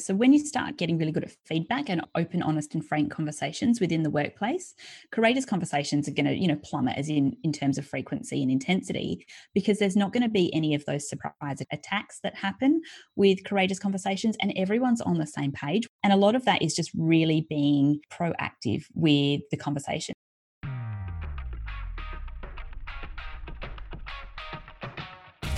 So, when you start getting really good at feedback and open, honest, and frank conversations within the workplace, courageous conversations are going to, you know, plummet as in in terms of frequency and intensity, because there's not going to be any of those surprise attacks that happen with courageous conversations, and everyone's on the same page. And a lot of that is just really being proactive with the conversation.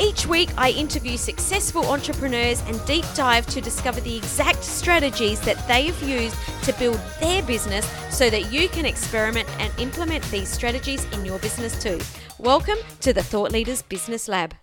Each week, I interview successful entrepreneurs and deep dive to discover the exact strategies that they have used to build their business so that you can experiment and implement these strategies in your business too. Welcome to the Thought Leaders Business Lab.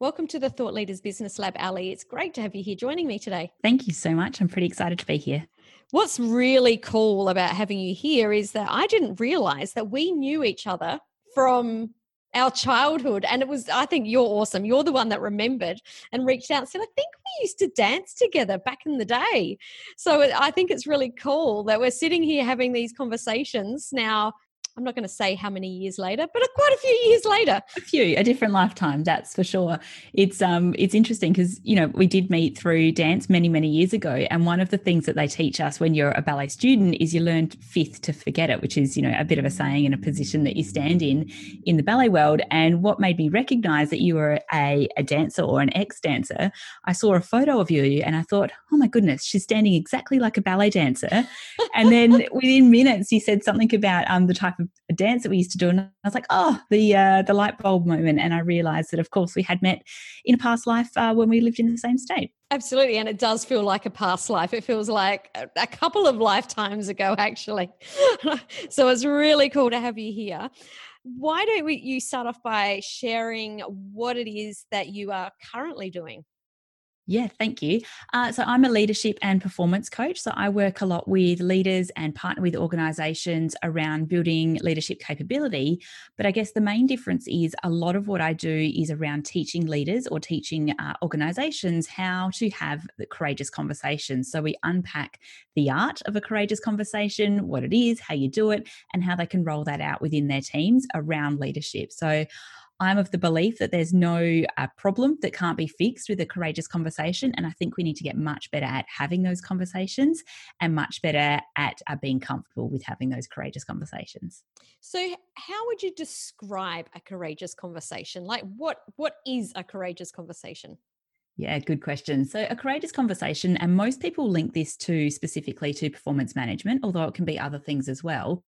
Welcome to the Thought Leaders Business Lab, Ali. It's great to have you here joining me today. Thank you so much. I'm pretty excited to be here. What's really cool about having you here is that I didn't realize that we knew each other from our childhood. And it was, I think you're awesome. You're the one that remembered and reached out and said, I think we used to dance together back in the day. So I think it's really cool that we're sitting here having these conversations now I'm not going to say how many years later, but quite a few years later. A few, a different lifetime, that's for sure. It's um it's interesting because you know we did meet through dance many many years ago, and one of the things that they teach us when you're a ballet student is you learn fifth to forget it, which is you know a bit of a saying and a position that you stand in in the ballet world. And what made me recognise that you were a, a dancer or an ex dancer, I saw a photo of you and I thought, oh my goodness, she's standing exactly like a ballet dancer. and then within minutes, you said something about um the type of a dance that we used to do, and I was like, oh, the uh, the light bulb moment, and I realised that, of course, we had met in a past life uh, when we lived in the same state. Absolutely, and it does feel like a past life. It feels like a couple of lifetimes ago, actually. so it's really cool to have you here. Why don't we, you start off by sharing what it is that you are currently doing? Yeah, thank you. Uh, so I'm a leadership and performance coach. So I work a lot with leaders and partner with organizations around building leadership capability. But I guess the main difference is a lot of what I do is around teaching leaders or teaching uh, organizations how to have the courageous conversations. So we unpack the art of a courageous conversation, what it is, how you do it, and how they can roll that out within their teams around leadership. So I'm of the belief that there's no uh, problem that can't be fixed with a courageous conversation. And I think we need to get much better at having those conversations and much better at uh, being comfortable with having those courageous conversations. So, how would you describe a courageous conversation? Like, what what is a courageous conversation? Yeah, good question. So, a courageous conversation, and most people link this to specifically to performance management, although it can be other things as well.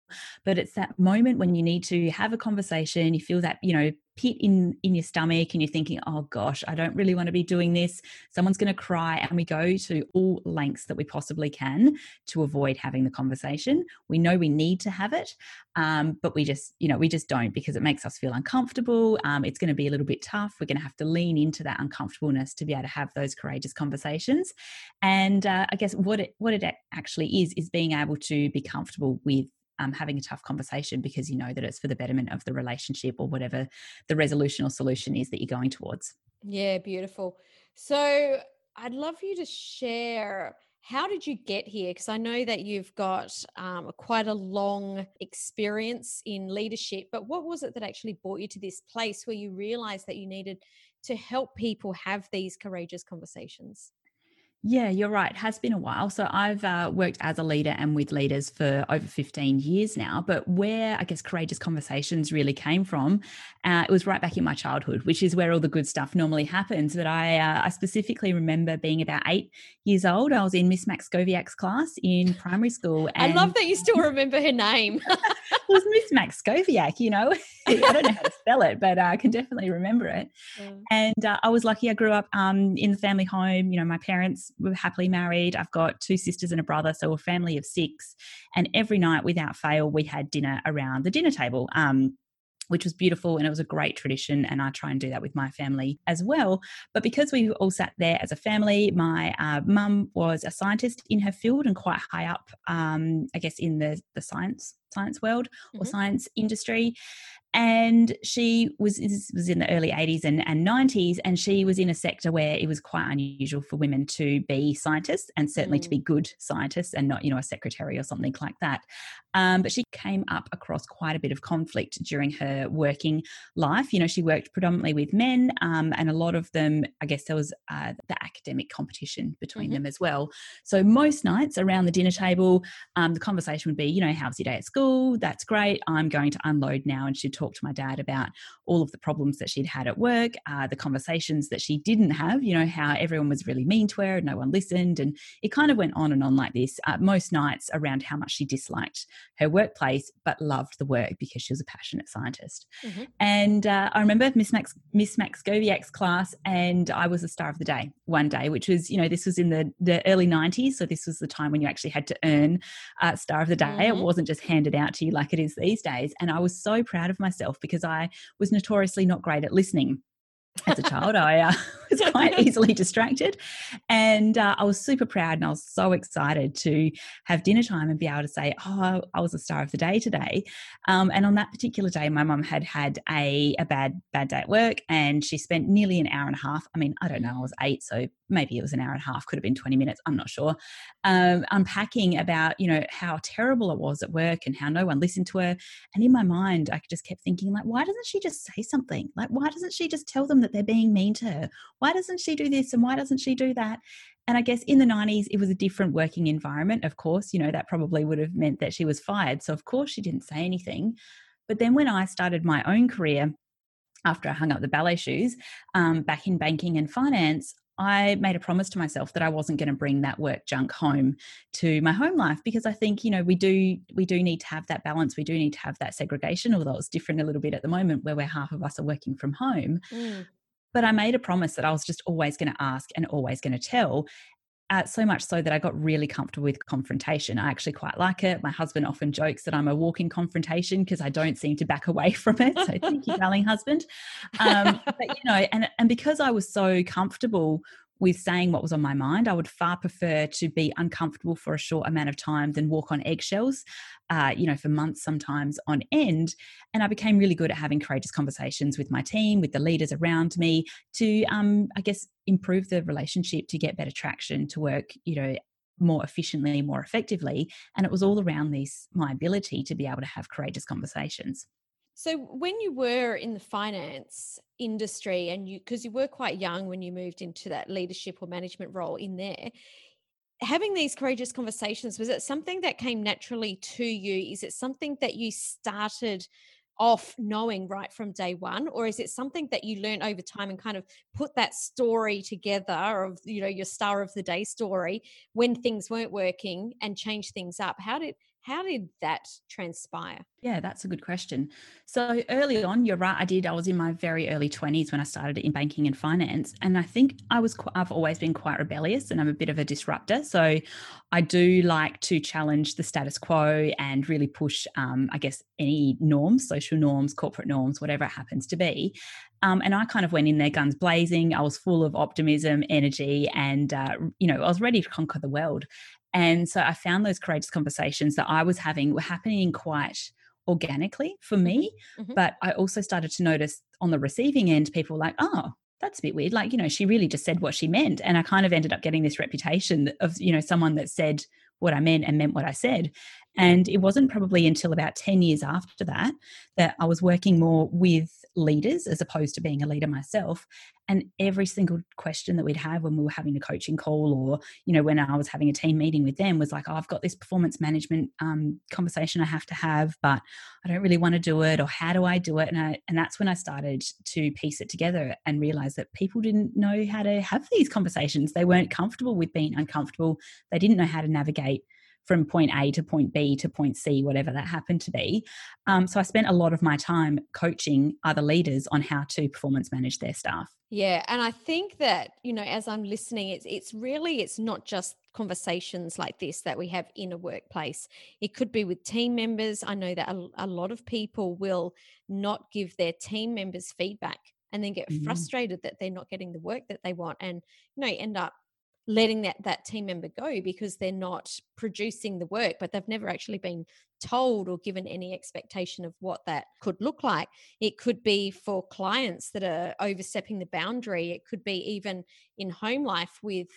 But it's that moment when you need to have a conversation, you feel that, you know, pit in in your stomach and you're thinking oh gosh i don't really want to be doing this. Someone's going to cry and we go to all lengths that we possibly can to avoid having the conversation. We know we need to have it um, but we just you know we just don't because it makes us feel uncomfortable. Um, it's going to be a little bit tough. We're going to have to lean into that uncomfortableness to be able to have those courageous conversations. And uh, i guess what it what it actually is is being able to be comfortable with um, having a tough conversation because you know that it's for the betterment of the relationship or whatever the resolution or solution is that you're going towards. Yeah, beautiful. So I'd love you to share how did you get here? Because I know that you've got um, quite a long experience in leadership, but what was it that actually brought you to this place where you realized that you needed to help people have these courageous conversations? Yeah, you're right. It has been a while. So I've uh, worked as a leader and with leaders for over 15 years now. But where I guess courageous conversations really came from, uh, it was right back in my childhood, which is where all the good stuff normally happens. But I, uh, I specifically remember being about eight years old. I was in Miss Max Skoviak's class in primary school. I love that you still remember her name. was Miss Max Skoviak, you know. I don't know how to spell it, but uh, I can definitely remember it. Yeah. And uh, I was lucky. I grew up um, in the family home. You know, my parents were happily married. I've got two sisters and a brother, so a family of six. And every night, without fail, we had dinner around the dinner table. Um, which was beautiful and it was a great tradition and i try and do that with my family as well but because we all sat there as a family my uh, mum was a scientist in her field and quite high up um, i guess in the, the science science world or mm-hmm. science industry and she was was in the early 80s and, and 90s and she was in a sector where it was quite unusual for women to be scientists and certainly mm. to be good scientists and not you know a secretary or something like that. Um, but she came up across quite a bit of conflict during her working life. You know she worked predominantly with men um, and a lot of them i guess there was uh, the academic competition between mm-hmm. them as well. So most nights around the dinner table um, the conversation would be you know how's your day at school? That's great. I'm going to unload now. And she'd talk to my dad about all of the problems that she'd had at work, uh, the conversations that she didn't have, you know, how everyone was really mean to her and no one listened. And it kind of went on and on like this uh, most nights around how much she disliked her workplace, but loved the work because she was a passionate scientist. Mm-hmm. And uh, I remember Miss Max, Miss Maxkowiak's class, and I was the star of the day one day, which was, you know, this was in the, the early 90s. So this was the time when you actually had to earn uh, star of the day. Mm-hmm. It wasn't just handed out to you like it is these days. And I was so proud of myself myself because I was notoriously not great at listening as a child. I uh, was quite easily distracted. And uh, I was super proud and I was so excited to have dinner time and be able to say, Oh, I was a star of the day today. Um, and on that particular day, my mum had had a, a bad, bad day at work and she spent nearly an hour and a half. I mean, I don't know, I was eight, so maybe it was an hour and a half, could have been 20 minutes, I'm not sure, um, unpacking about, you know, how terrible it was at work and how no one listened to her. And in my mind, I just kept thinking, like, why doesn't she just say something? Like, why doesn't she just tell them that they're being mean to her? Why doesn't she do this and why doesn't she do that? And I guess in the 90s, it was a different working environment. Of course, you know, that probably would have meant that she was fired. So, of course, she didn't say anything. But then when I started my own career, after I hung up the ballet shoes um, back in banking and finance, I made a promise to myself that I wasn't going to bring that work junk home to my home life because I think you know we do we do need to have that balance. We do need to have that segregation, although it's different a little bit at the moment where we're half of us are working from home. Mm. But I made a promise that I was just always going to ask and always going to tell. Uh, so much so that I got really comfortable with confrontation. I actually quite like it. My husband often jokes that I'm a walking confrontation because I don't seem to back away from it. So thank you, darling husband. Um, but you know, and and because I was so comfortable with saying what was on my mind. I would far prefer to be uncomfortable for a short amount of time than walk on eggshells, uh, you know, for months sometimes on end. And I became really good at having courageous conversations with my team, with the leaders around me, to, um, I guess, improve the relationship, to get better traction, to work, you know, more efficiently, more effectively. And it was all around this my ability to be able to have courageous conversations. So when you were in the finance industry and you because you were quite young when you moved into that leadership or management role in there, having these courageous conversations was it something that came naturally to you? Is it something that you started off knowing right from day one or is it something that you learn over time and kind of put that story together of you know your star of the day story when things weren't working and change things up how did how did that transpire? Yeah, that's a good question. So early on, you're right. I did. I was in my very early 20s when I started in banking and finance, and I think I was. I've always been quite rebellious, and I'm a bit of a disruptor. So I do like to challenge the status quo and really push, um, I guess, any norms, social norms, corporate norms, whatever it happens to be. Um, and I kind of went in there guns blazing. I was full of optimism, energy, and uh, you know, I was ready to conquer the world. And so I found those courageous conversations that I was having were happening quite organically for me. Mm-hmm. mm-hmm. But I also started to notice on the receiving end, people were like, oh, that's a bit weird. Like, you know, she really just said what she meant. And I kind of ended up getting this reputation of, you know, someone that said what I meant and meant what I said. And it wasn't probably until about 10 years after that that I was working more with leaders as opposed to being a leader myself. And every single question that we'd have when we were having a coaching call or, you know, when I was having a team meeting with them was like, oh, I've got this performance management um, conversation I have to have, but I don't really want to do it. Or how do I do it? And, I, and that's when I started to piece it together and realize that people didn't know how to have these conversations. They weren't comfortable with being uncomfortable. They didn't know how to navigate from point A to point B to point C, whatever that happened to be. Um, so I spent a lot of my time coaching other leaders on how to performance manage their staff. Yeah, and I think that you know, as I'm listening, it's it's really it's not just conversations like this that we have in a workplace. It could be with team members. I know that a, a lot of people will not give their team members feedback and then get mm-hmm. frustrated that they're not getting the work that they want and you know end up letting that that team member go because they're not producing the work but they've never actually been told or given any expectation of what that could look like. It could be for clients that are overstepping the boundary. It could be even in home life with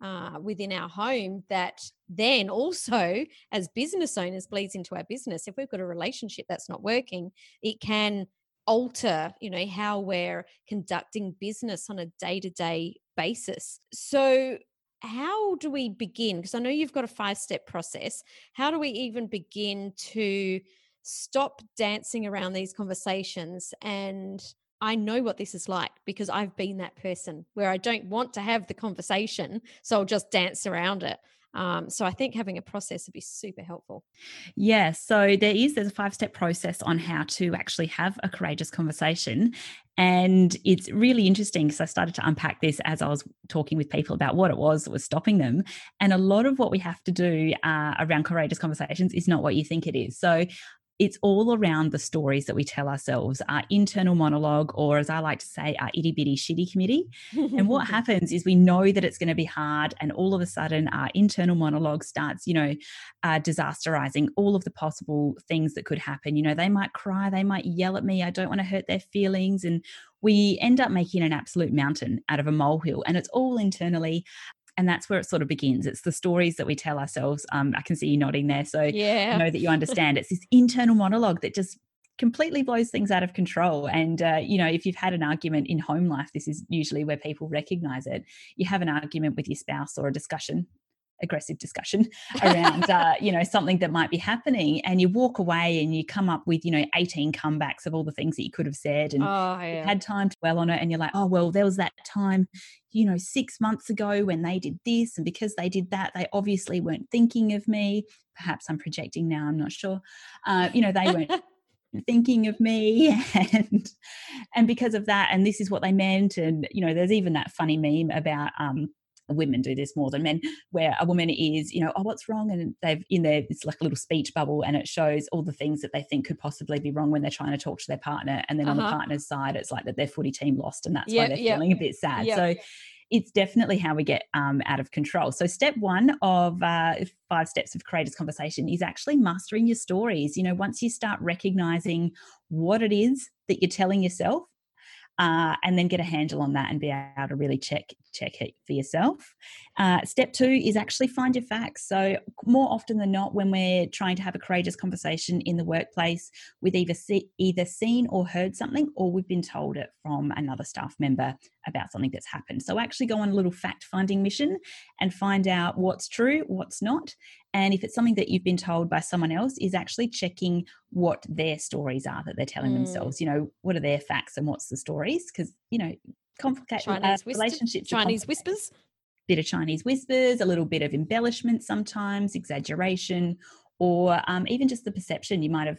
uh, within our home that then also as business owners bleeds into our business. If we've got a relationship that's not working it can alter you know how we're conducting business on a day-to-day basis. So how do we begin? Because I know you've got a five step process. How do we even begin to stop dancing around these conversations? And I know what this is like because I've been that person where I don't want to have the conversation. So I'll just dance around it. Um, so I think having a process would be super helpful. Yeah. So there is there's a five step process on how to actually have a courageous conversation, and it's really interesting because I started to unpack this as I was talking with people about what it was that was stopping them. And a lot of what we have to do uh, around courageous conversations is not what you think it is. So it's all around the stories that we tell ourselves, our internal monologue, or as I like to say, our itty bitty shitty committee. and what happens is we know that it's going to be hard, and all of a sudden, our internal monologue starts, you know, uh, disasterizing all of the possible things that could happen. You know, they might cry, they might yell at me, I don't want to hurt their feelings. And we end up making an absolute mountain out of a molehill, and it's all internally and that's where it sort of begins. It's the stories that we tell ourselves. Um, i can see you nodding there. So yeah. I know that you understand. It's this internal monologue that just completely blows things out of control. And uh, you know if you've had an argument in home life this is usually where people recognize it. You have an argument with your spouse or a discussion aggressive discussion around uh, you know something that might be happening and you walk away and you come up with you know 18 comebacks of all the things that you could have said and oh, yeah. had time to dwell on it and you're like oh well there was that time you know six months ago when they did this and because they did that they obviously weren't thinking of me perhaps i'm projecting now i'm not sure uh, you know they weren't thinking of me and and because of that and this is what they meant and you know there's even that funny meme about um women do this more than men where a woman is you know oh what's wrong and they've in there it's like a little speech bubble and it shows all the things that they think could possibly be wrong when they're trying to talk to their partner and then uh-huh. on the uh-huh. partner's side it's like that their footy team lost and that's yep, why they're yep. feeling a bit sad yep. so it's definitely how we get um, out of control. So, step one of uh, five steps of courageous conversation is actually mastering your stories. You know, once you start recognizing what it is that you're telling yourself uh, and then get a handle on that and be able to really check check it for yourself. Uh, step two is actually find your facts. So more often than not, when we're trying to have a courageous conversation in the workplace, we've either see, either seen or heard something, or we've been told it from another staff member about something that's happened. So actually go on a little fact finding mission and find out what's true, what's not, and if it's something that you've been told by someone else, is actually checking what their stories are that they're telling mm. themselves. You know, what are their facts and what's the stories? Because, you know, complicated Chinese uh, relationships. Chinese whispers. Bit of Chinese whispers, a little bit of embellishment sometimes, exaggeration, or um, even just the perception. You might have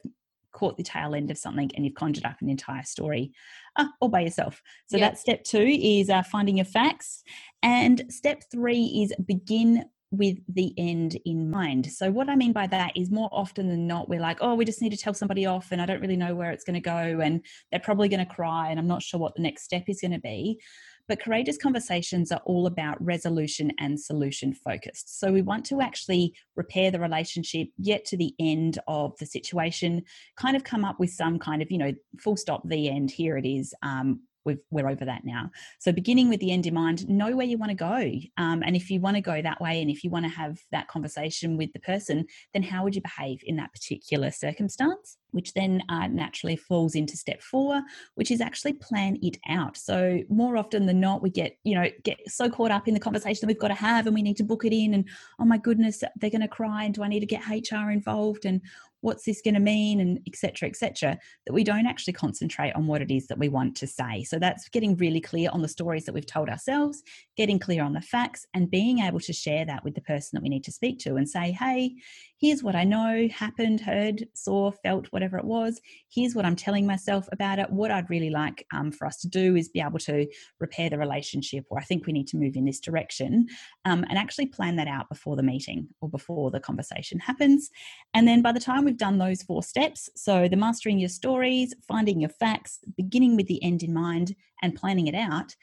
caught the tail end of something and you've conjured up an entire story uh, all by yourself. So yep. that's step two is uh, finding your facts. And step three is begin with the end in mind. So, what I mean by that is more often than not, we're like, oh, we just need to tell somebody off, and I don't really know where it's going to go, and they're probably going to cry, and I'm not sure what the next step is going to be. But courageous conversations are all about resolution and solution focused. So, we want to actually repair the relationship, get to the end of the situation, kind of come up with some kind of, you know, full stop, the end, here it is. Um, we are over that now. So beginning with the end in mind, know where you want to go. Um, and if you want to go that way and if you want to have that conversation with the person, then how would you behave in that particular circumstance? Which then uh, naturally falls into step four, which is actually plan it out. So more often than not, we get, you know, get so caught up in the conversation that we've got to have and we need to book it in and oh my goodness, they're going to cry and do I need to get HR involved? And what's this going to mean and etc etc that we don't actually concentrate on what it is that we want to say. So that's getting really clear on the stories that we've told ourselves getting clear on the facts and being able to share that with the person that we need to speak to and say hey here's what i know happened heard saw felt whatever it was. Here's what i'm telling myself about it. What i'd really like um, for us to do is be able to repair the relationship or i think we need to move in this direction um, and actually plan that out before the meeting or before the conversation happens. And then by the time we've done those four steps. So the mastering your stories finding your facts beginning with the end in mind and planning it out.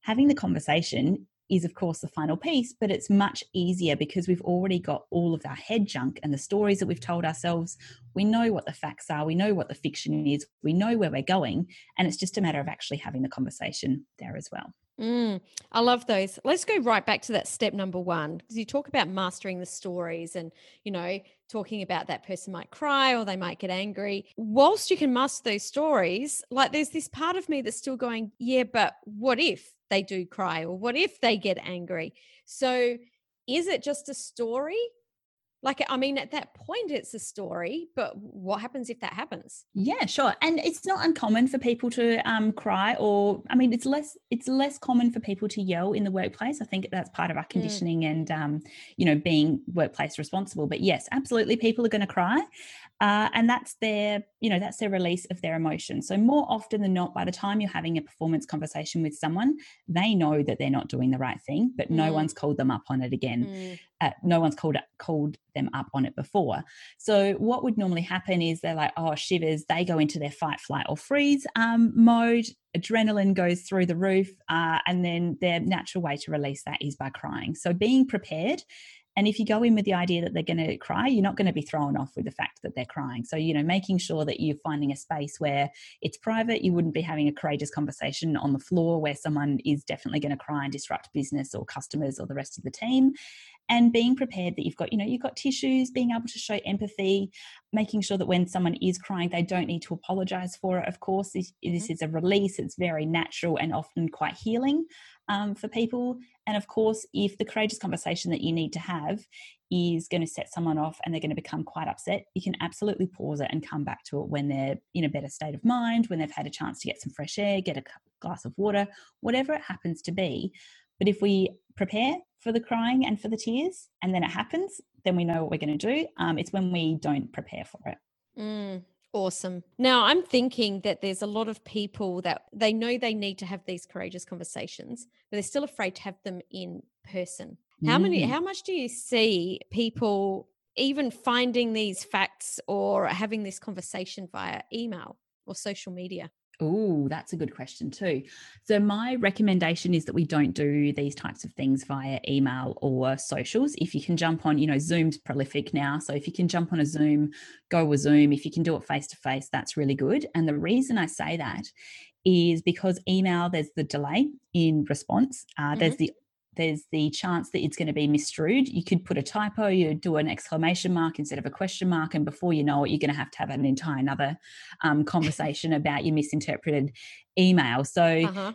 Having the conversation is of course the final piece but it's much easier because we've already got all of our head junk and the stories that we've told ourselves. We know what the facts are. We know what the fiction is. We know where we're going. And it's just a matter of actually having the conversation there as well Mm, I love those. Let's go right back to that step number one because you talk about mastering the stories and, you know, talking about that person might cry or they might get angry. Whilst you can master those stories, like there's this part of me that's still going, yeah, but what if they do cry or what if they get angry? So is it just a story like i mean at that point it's a story but what happens if that happens yeah sure and it's not uncommon for people to um, cry or i mean it's less it's less common for people to yell in the workplace i think that's part of our mm. conditioning mm. and um, you know being workplace responsible but yes absolutely people are going to cry uh, and that's their you know that's their release of their emotions so more often than not by the time you're having a performance conversation with someone they know that they're not doing the right thing but mm. no one's called them up on it again mm. uh, no one's called called them up on it before so what would normally happen is they're like oh shivers they go into their fight flight or freeze um, mode adrenaline goes through the roof uh, and then their natural way to release that is by crying so being prepared and if you go in with the idea that they're going to cry, you're not going to be thrown off with the fact that they're crying. So, you know, making sure that you're finding a space where it's private, you wouldn't be having a courageous conversation on the floor where someone is definitely going to cry and disrupt business or customers or the rest of the team and being prepared that you've got you know you've got tissues being able to show empathy making sure that when someone is crying they don't need to apologize for it of course this, this mm-hmm. is a release it's very natural and often quite healing um, for people and of course if the courageous conversation that you need to have is going to set someone off and they're going to become quite upset you can absolutely pause it and come back to it when they're in a better state of mind when they've had a chance to get some fresh air get a glass of water whatever it happens to be but if we prepare for the crying and for the tears and then it happens, then we know what we're going to do. Um, it's when we don't prepare for it. Mm, awesome. Now I'm thinking that there's a lot of people that they know they need to have these courageous conversations, but they're still afraid to have them in person. How mm. many, how much do you see people even finding these facts or having this conversation via email or social media? Oh, that's a good question too. So, my recommendation is that we don't do these types of things via email or socials. If you can jump on, you know, Zoom's prolific now. So, if you can jump on a Zoom, go with Zoom. If you can do it face to face, that's really good. And the reason I say that is because email, there's the delay in response, uh, mm-hmm. there's the there's the chance that it's going to be misstrued. You could put a typo, you do an exclamation mark instead of a question mark, and before you know it, you're going to have to have an entire another um, conversation about your misinterpreted email. So. Uh-huh.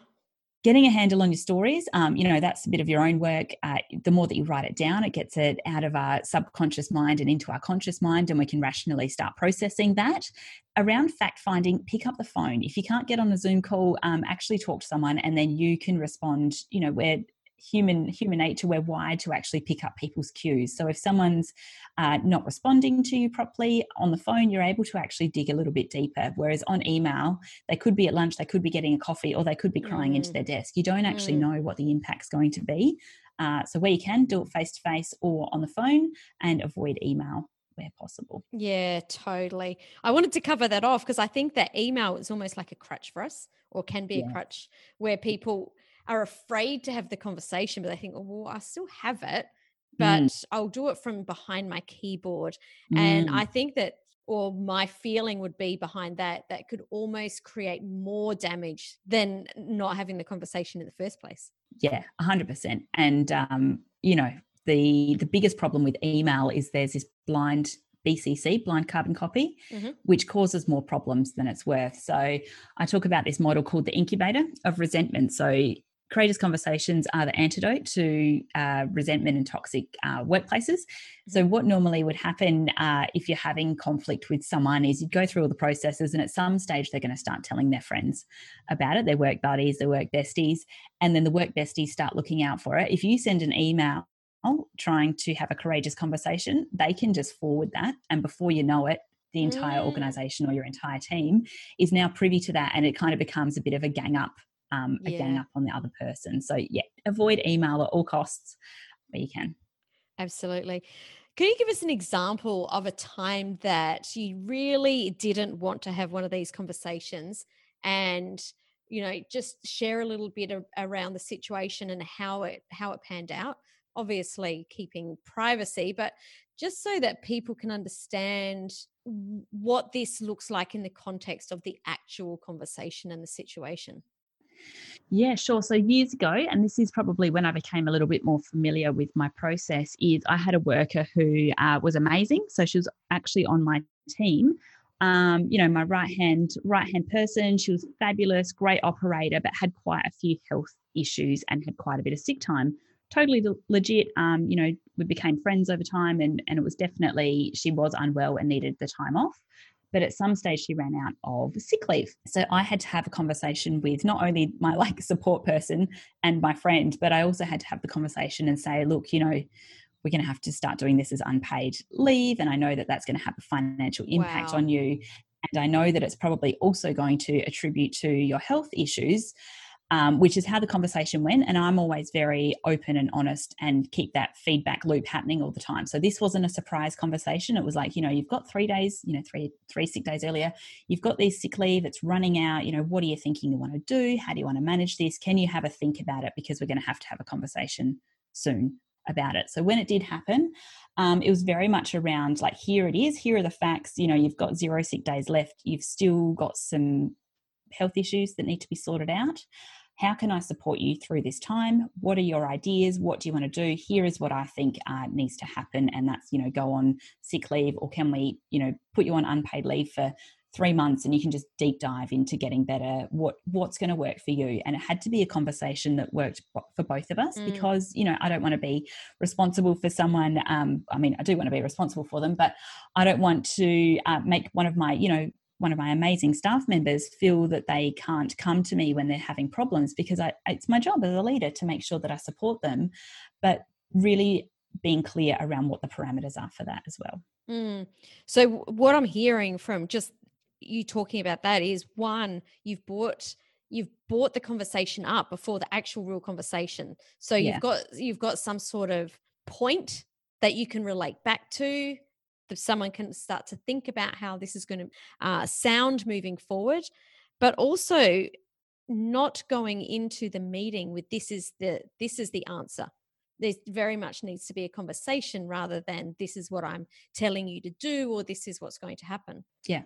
Getting a handle on your stories, um, you know, that's a bit of your own work. Uh, the more that you write it down, it gets it out of our subconscious mind and into our conscious mind, and we can rationally start processing that around fact finding pick up the phone if you can't get on a zoom call um, actually talk to someone and then you can respond you know where human human nature we're wired to actually pick up people's cues so if someone's uh, not responding to you properly on the phone you're able to actually dig a little bit deeper whereas on email they could be at lunch they could be getting a coffee or they could be crying mm. into their desk you don't actually mm. know what the impact's going to be uh, so where you can do it face to face or on the phone and avoid email where possible. Yeah, totally. I wanted to cover that off because I think that email is almost like a crutch for us or can be yeah. a crutch where people are afraid to have the conversation, but they think, oh, well, I still have it, but mm. I'll do it from behind my keyboard. Mm. And I think that, or my feeling would be behind that, that could almost create more damage than not having the conversation in the first place. Yeah, 100%. And, um, you know, the the biggest problem with email is there's this blind BCC, blind carbon copy, mm-hmm. which causes more problems than it's worth. So I talk about this model called the incubator of resentment. So courageous conversations are the antidote to uh, resentment and toxic uh, workplaces. So, what normally would happen uh, if you're having conflict with someone is you'd go through all the processes, and at some stage, they're going to start telling their friends about it, their work buddies, their work besties, and then the work besties start looking out for it. If you send an email trying to have a courageous conversation, they can just forward that. And before you know it, the entire mm. organization or your entire team is now privy to that. And it kind of becomes a bit of a gang up, um, a yeah. gang up on the other person. So, yeah, avoid email at all costs where you can. Absolutely. Can you give us an example of a time that you really didn't want to have one of these conversations and you know just share a little bit of, around the situation and how it how it panned out obviously keeping privacy, but just so that people can understand what this looks like in the context of the actual conversation and the situation. Yeah, sure. So years ago, and this is probably when I became a little bit more familiar with my process, is I had a worker who uh, was amazing. So she was actually on my team. Um, you know, my right hand right hand person. She was fabulous, great operator, but had quite a few health issues and had quite a bit of sick time totally legit. Um, you know, we became friends over time, and and it was definitely she was unwell and needed the time off. But at some stage, she ran out of sick leave. So I had to have a conversation with not only my like support person and my friend, but I also had to have the conversation and say, look, you know, we're going to have to start doing this as unpaid leave, and I know that that's going to have a financial impact wow. on you. And I know that it's probably also going to attribute to your health issues um, which is how the conversation went. And I'm always very open and honest and keep that feedback loop happening all the time. So this wasn't a surprise conversation. It was like, you know, you've got three days, you know, three three sick days earlier. You've got these sick leave. It's running out. You know, what are you thinking you want to do? How do you want to manage this? Can you have a think about it? Because we're going to have to have a conversation soon about it. So when it did happen, um, it was very much around like, here it is. Here are the facts. You know, you've got zero sick days left. You've still got some health issues that need to be sorted out. How can I support you through this time? What are your ideas? What do you want to do? Here is what I think uh, needs to happen, and that's you know go on sick leave, or can we you know put you on unpaid leave for three months and you can just deep dive into getting better what what's going to work for you and it had to be a conversation that worked for both of us mm. because you know i don't want to be responsible for someone um, i mean i do want to be responsible for them but i don't want to uh, make one of my you know one of my amazing staff members feel that they can't come to me when they're having problems because I, it's my job as a leader to make sure that I support them, but really being clear around what the parameters are for that as well. Mm. So, what I'm hearing from just you talking about that is one, you've bought you've brought the conversation up before the actual real conversation so you've yeah. got you've got some sort of point that you can relate back to someone can start to think about how this is going to uh, sound moving forward but also not going into the meeting with this is the this is the answer there very much needs to be a conversation rather than this is what i'm telling you to do or this is what's going to happen yeah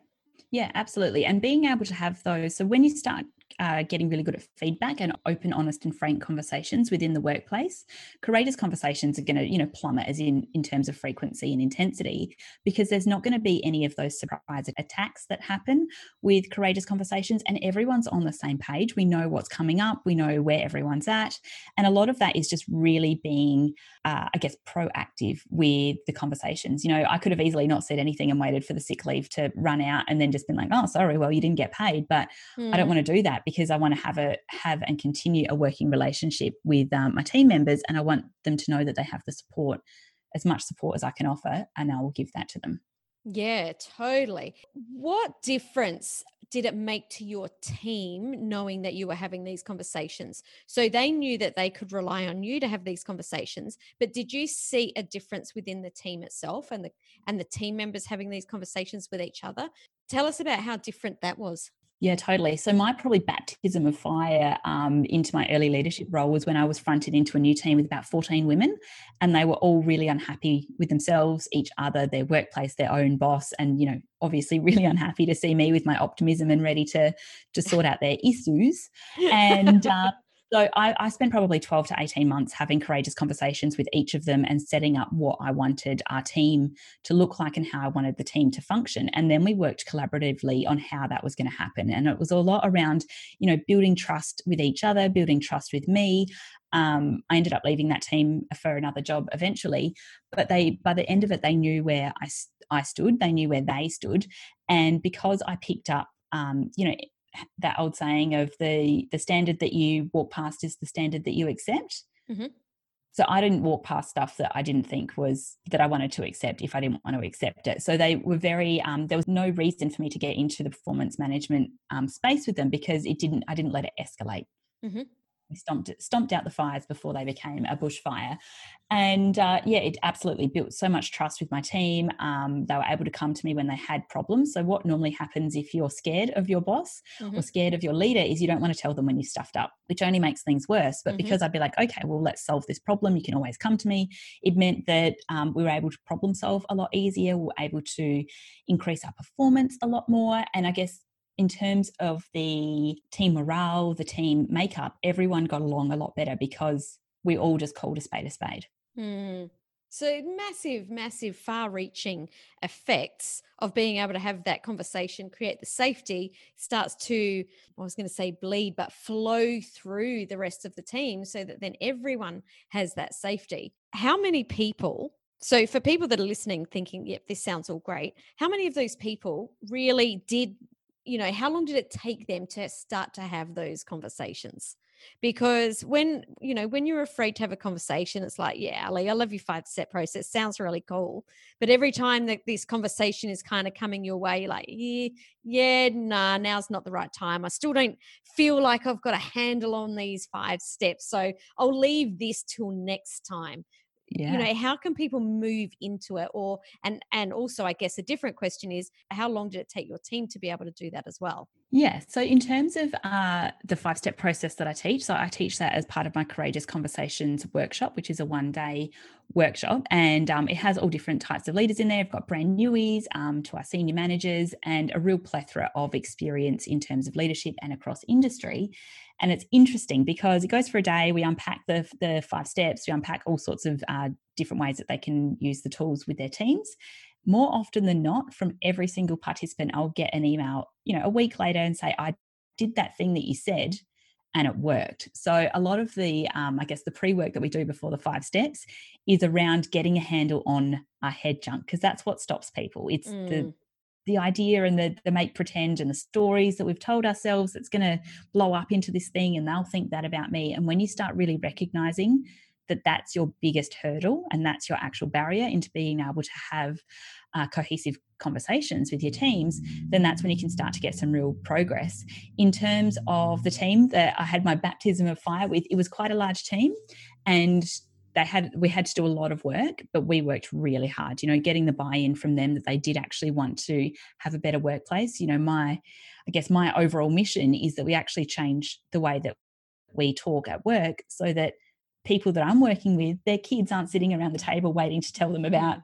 yeah, absolutely. And being able to have those. So when you start uh, getting really good at feedback and open, honest, and frank conversations within the workplace, courageous conversations are going to, you know, plummet as in in terms of frequency and intensity because there's not going to be any of those surprise attacks that happen with courageous conversations, and everyone's on the same page. We know what's coming up. We know where everyone's at, and a lot of that is just really being, uh, I guess, proactive with the conversations. You know, I could have easily not said anything and waited for the sick leave to run out and then just been like, oh, sorry, well, you didn't get paid, but mm. I don't hmm. want to do that because I want to have a have and continue a working relationship with um, my team members, and I want them to know that they have the support, as much support as I can offer, and I will give that to them. Yeah, totally. What difference did it make to your team knowing that you were having these conversations? So they knew that they could rely on you to have these conversations, but did you see a difference within the team itself and the and the team members having these conversations with each other? Tell us about how different that was. Yeah, totally. So my probably baptism of fire um, into my early leadership role was when I was fronted into a new team with about 14 women, and they were all really unhappy with themselves, each other, their workplace, their own boss, and you know, obviously really unhappy to see me with my optimism and ready to to sort out their issues. And uh, So I, I, spent probably 12 to 18 months having courageous conversations with each of them and setting up what I wanted our team to look like and how I wanted the team to function. And then we worked collaboratively on how that was going to happen. And it was a lot around, you know, building trust with each other, building trust with me. Um, I ended up leaving that team for another job eventually, but they, by the end of it, they knew where I, I stood. They knew where they stood. And because I picked up um, you know that old saying of the the standard that you walk past is the standard that you accept. Mm-hmm. So I didn't walk past stuff that I didn't think was that I wanted to accept if I didn't want to accept it. So they were very. Um, there was no reason for me to get into the performance management um, space with them because it didn't. I didn't let it escalate. Mm-hmm we stomped stomped out the fires before they became a bushfire. And uh, yeah it absolutely built so much trust with my team. Um, they were able to come to me when they had problems. So what normally happens if you're scared of your boss mm-hmm. or scared of your leader is you don't want to tell them when you stuffed up which only makes things worse. But mm-hmm. because i'd be like okay well let's solve this problem. You can always come to me. It meant that um, we were able to problem solve a lot easier. We were able to increase our performance a lot more. And i guess in terms of the team morale, the team makeup, everyone got along a lot better because we all just called a spade a spade. Mm. So massive, massive, far-reaching effects of being able to have that conversation, create the safety, starts to, I was going to say bleed, but flow through the rest of the team so that then everyone has that safety. How many people so for people that are listening thinking yep this sounds all great how many of those people really did you know, how long did it take them to start to have those conversations? Because when, you know, when you're afraid to have a conversation, it's like, yeah, Ali, I love your five step process. Sounds really cool. But every time that this conversation is kind of coming your way, you're like, yeah, yeah, nah, now's not the right time. I still don't feel like I've got a handle on these five steps. So I'll leave this till next time yeah. you know how can people move into it? Or and and also i guess a different question is how long did it take your team to be able to do that as well? Yeah so in terms of uh, the five step process that i teach so i teach that as part of my courageous conversations workshop which is a one day workshop and um, it has all different types of leaders in there. I've got brand newies um, to our senior managers and a real plethora of experience in terms of leadership and across industry and it's interesting because it goes for a day. We unpack the, the five steps, we unpack all sorts of uh, different ways that they can use the tools with their teams. More often than not, from every single participant, I'll get an email, you know, a week later and say, I did that thing that you said and it worked. So a lot of the, um, I guess, the pre-work that we do before the five steps is around getting a handle on our head junk because that's what stops people. It's mm. the the idea and the, the make pretend and the stories that we've told ourselves that's going to blow up into this thing and they'll think that about me. And when you start really recognizing that that's your biggest hurdle and that's your actual barrier into being able to have uh, cohesive conversations with your teams then that's when you can start to get some real progress. In terms of the team that i had my baptism of fire with it was quite a large team and they had we had to do a lot of work but we worked really hard you know getting the buy-in from them that they did actually want to have a better workplace. You know my i guess my overall mission is that we actually change the way that we talk at work so that people that i'm working with their kids aren't sitting around the table waiting to tell them about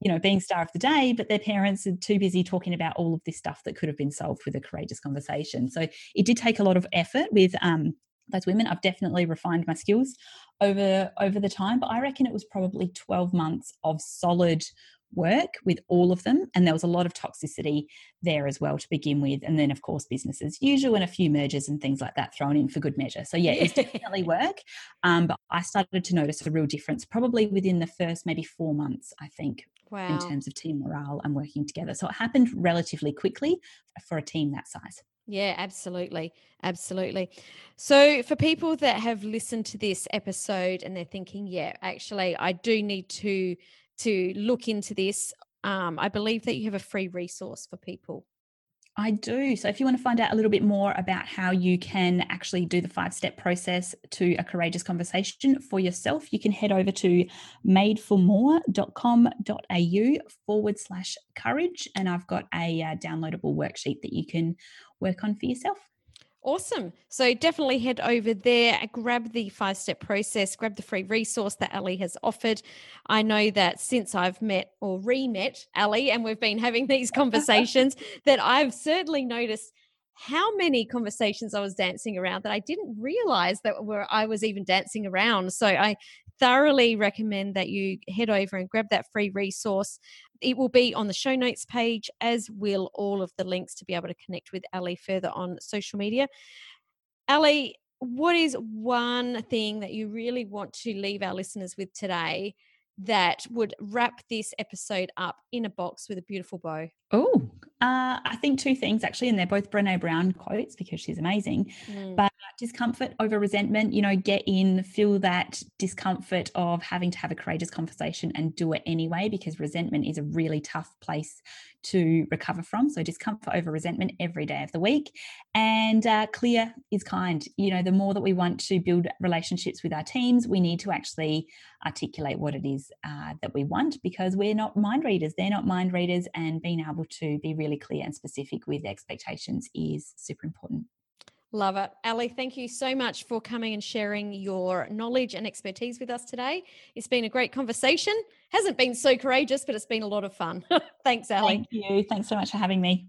you know being star of the day but their parents are too busy talking about all of this stuff that could have been solved with a courageous conversation. So it did take a lot of effort with um, those women i've definitely refined my skills over over the time but i reckon it was probably 12 months of solid work with all of them and there was a lot of toxicity there as well to begin with and then of course business as usual and a few mergers and things like that thrown in for good measure. So yeah it's definitely work um, but i started to notice a real difference probably within the first maybe four months i think wow. in terms of team morale and working together. So it happened relatively quickly for a team that size yeah, absolutely. Absolutely. So, for people that have listened to this episode and they're thinking, yeah, actually, I do need to to look into this, um, I believe that you have a free resource for people. I do. So, if you want to find out a little bit more about how you can actually do the five step process to a courageous conversation for yourself, you can head over to madeformore.com.au forward slash courage. And I've got a uh, downloadable worksheet that you can work on for yourself. Awesome. So definitely head over there, grab the five step process, grab the free resource that Ali has offered. I know that since I've met or re met Ali and we've been having these conversations, that I've certainly noticed how many conversations I was dancing around that I didn't realize that were I was even dancing around. So I thoroughly recommend that you head over and grab that free resource. It will be on the show notes page, as will all of the links to be able to connect with Ali further on social media. Ali, what is one thing that you really want to leave our listeners with today that would wrap this episode up in a box with a beautiful bow? Oh, uh, I think two things actually, and they're both Brene Brown quotes because she's amazing. Mm. But discomfort over resentment, you know, get in, feel that discomfort of having to have a courageous conversation and do it anyway, because resentment is a really tough place to recover from. So, discomfort over resentment every day of the week. And uh, clear is kind. You know, the more that we want to build relationships with our teams, we need to actually articulate what it is uh, that we want because we're not mind readers. They're not mind readers. And being able to be really clear and specific with expectations is super important. Love it. Ali, thank you so much for coming and sharing your knowledge and expertise with us today. It's been a great conversation. Hasn't been so courageous, but it's been a lot of fun. Thanks, Ali. Thank you. Thanks so much for having me.